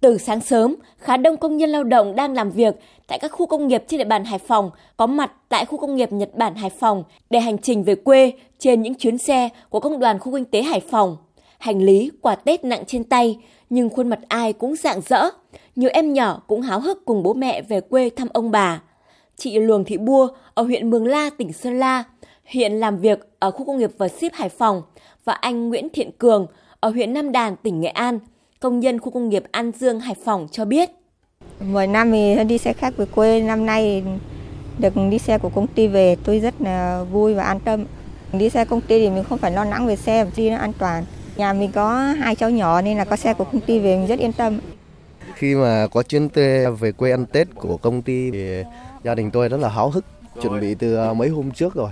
Từ sáng sớm, khá đông công nhân lao động đang làm việc tại các khu công nghiệp trên địa bàn Hải Phòng có mặt tại khu công nghiệp Nhật Bản Hải Phòng để hành trình về quê trên những chuyến xe của công đoàn khu kinh tế Hải Phòng. Hành lý, quà Tết nặng trên tay, nhưng khuôn mặt ai cũng rạng rỡ. Nhiều em nhỏ cũng háo hức cùng bố mẹ về quê thăm ông bà. Chị Luồng Thị Bua ở huyện Mường La, tỉnh Sơn La, hiện làm việc ở khu công nghiệp và ship Hải Phòng và anh Nguyễn Thiện Cường ở huyện Nam Đàn, tỉnh Nghệ An, công nhân khu công nghiệp An Dương, Hải Phòng cho biết. Mỗi năm thì đi xe khách về quê, năm nay được đi xe của công ty về tôi rất là vui và an tâm. Đi xe công ty thì mình không phải lo lắng về xe, đi nó an toàn. Nhà mình có hai cháu nhỏ nên là có xe của công ty về mình rất yên tâm. Khi mà có chuyến xe về quê ăn Tết của công ty thì gia đình tôi rất là háo hức, chuẩn bị từ mấy hôm trước rồi.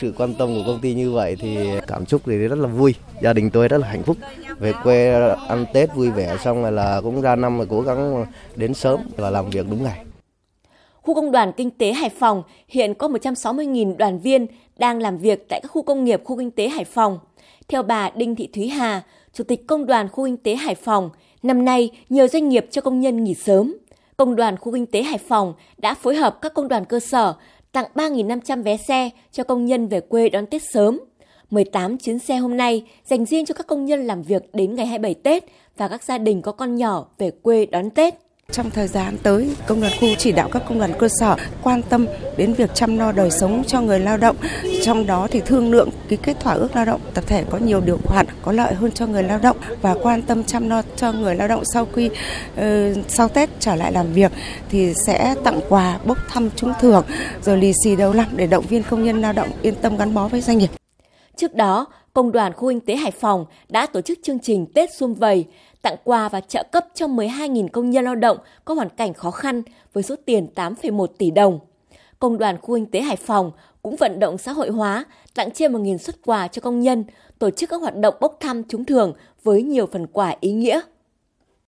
Sự quan tâm của công ty như vậy thì cảm xúc thì rất là vui. Gia đình tôi rất là hạnh phúc. Về quê ăn Tết vui vẻ xong rồi là cũng ra năm rồi cố gắng đến sớm và làm việc đúng ngày. Khu công đoàn kinh tế Hải Phòng hiện có 160.000 đoàn viên đang làm việc tại các khu công nghiệp khu kinh tế Hải Phòng. Theo bà Đinh Thị Thúy Hà, Chủ tịch Công đoàn Khu Kinh tế Hải Phòng, năm nay nhiều doanh nghiệp cho công nhân nghỉ sớm. Công đoàn Khu Kinh tế Hải Phòng đã phối hợp các công đoàn cơ sở tặng 3.500 vé xe cho công nhân về quê đón Tết sớm. 18 chuyến xe hôm nay dành riêng cho các công nhân làm việc đến ngày 27 Tết và các gia đình có con nhỏ về quê đón Tết. Trong thời gian tới, công đoàn khu chỉ đạo các công đoàn cơ sở quan tâm đến việc chăm lo đời sống cho người lao động, trong đó thì thương lượng ký kết thỏa ước lao động tập thể có nhiều điều khoản có lợi hơn cho người lao động và quan tâm chăm lo cho người lao động sau khi uh, sau Tết trở lại làm việc thì sẽ tặng quà, bốc thăm trúng thưởng rồi lì xì đầu năm để động viên công nhân lao động yên tâm gắn bó với doanh nghiệp. Trước đó, Công đoàn Khu Kinh tế Hải Phòng đã tổ chức chương trình Tết Xuân Vầy, tặng quà và trợ cấp cho 12.000 công nhân lao động có hoàn cảnh khó khăn với số tiền 8,1 tỷ đồng. Công đoàn Khu Kinh tế Hải Phòng cũng vận động xã hội hóa, tặng trên 1.000 xuất quà cho công nhân, tổ chức các hoạt động bốc thăm trúng thưởng với nhiều phần quà ý nghĩa.